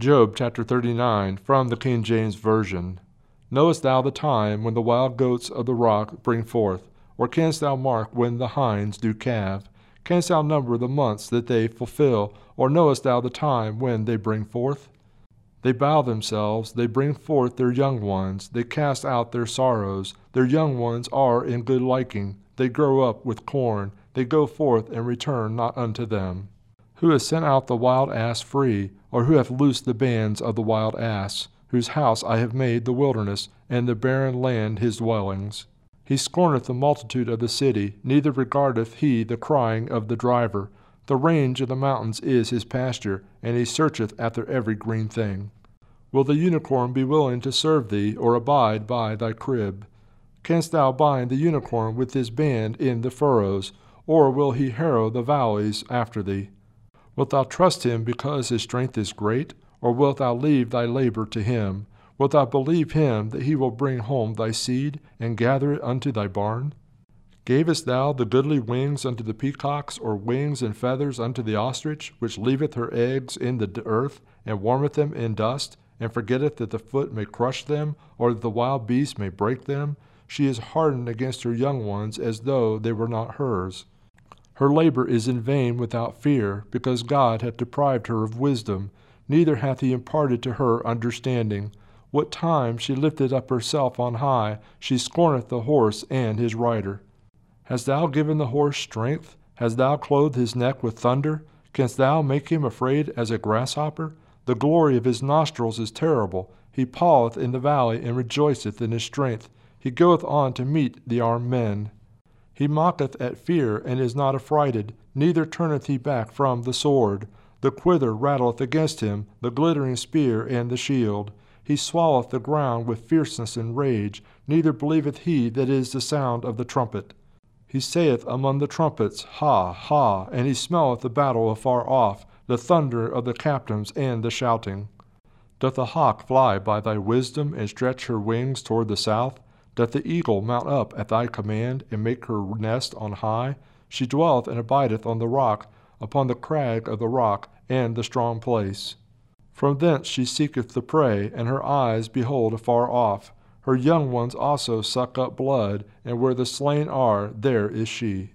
Job chapter 39 from the King James Version. Knowest thou the time when the wild goats of the rock bring forth? Or canst thou mark when the hinds do calve? Canst thou number the months that they fulfill? Or knowest thou the time when they bring forth? They bow themselves, they bring forth their young ones, they cast out their sorrows. Their young ones are in good liking, they grow up with corn, they go forth and return not unto them. Who has sent out the wild ass free? or who hath loosed the bands of the wild ass, whose house I have made the wilderness, and the barren land his dwellings. He scorneth the multitude of the city, neither regardeth he the crying of the driver. The range of the mountains is his pasture, and he searcheth after every green thing. Will the unicorn be willing to serve thee, or abide by thy crib? Canst thou bind the unicorn with his band in the furrows, or will he harrow the valleys after thee? Wilt thou trust him because his strength is great, or wilt thou leave thy labor to him? Wilt thou believe him that he will bring home thy seed, and gather it unto thy barn? Gavest thou the goodly wings unto the peacocks, or wings and feathers unto the ostrich, which leaveth her eggs in the earth, and warmeth them in dust, and forgetteth that the foot may crush them, or that the wild beast may break them? She is hardened against her young ones as though they were not hers. Her labor is in vain without fear, because God hath deprived her of wisdom, neither hath he imparted to her understanding. What time she lifted up herself on high, she scorneth the horse and his rider. Hast thou given the horse strength? Hast thou clothed his neck with thunder? Canst thou make him afraid as a grasshopper? The glory of his nostrils is terrible. He paweth in the valley and rejoiceth in his strength. He goeth on to meet the armed men. He mocketh at fear, and is not affrighted, neither turneth he back from the sword. The quiver rattleth against him, the glittering spear and the shield. He swalloweth the ground with fierceness and rage, neither believeth he that is the sound of the trumpet. He saith among the trumpets, Ha, ha, and he smelleth the battle afar off, the thunder of the captains and the shouting. Doth the hawk fly by thy wisdom, and stretch her wings toward the south? Doth the eagle mount up at thy command, and make her nest on high? She dwelleth and abideth on the rock, upon the crag of the rock, and the strong place. From thence she seeketh the prey, and her eyes behold afar off. Her young ones also suck up blood, and where the slain are, there is she.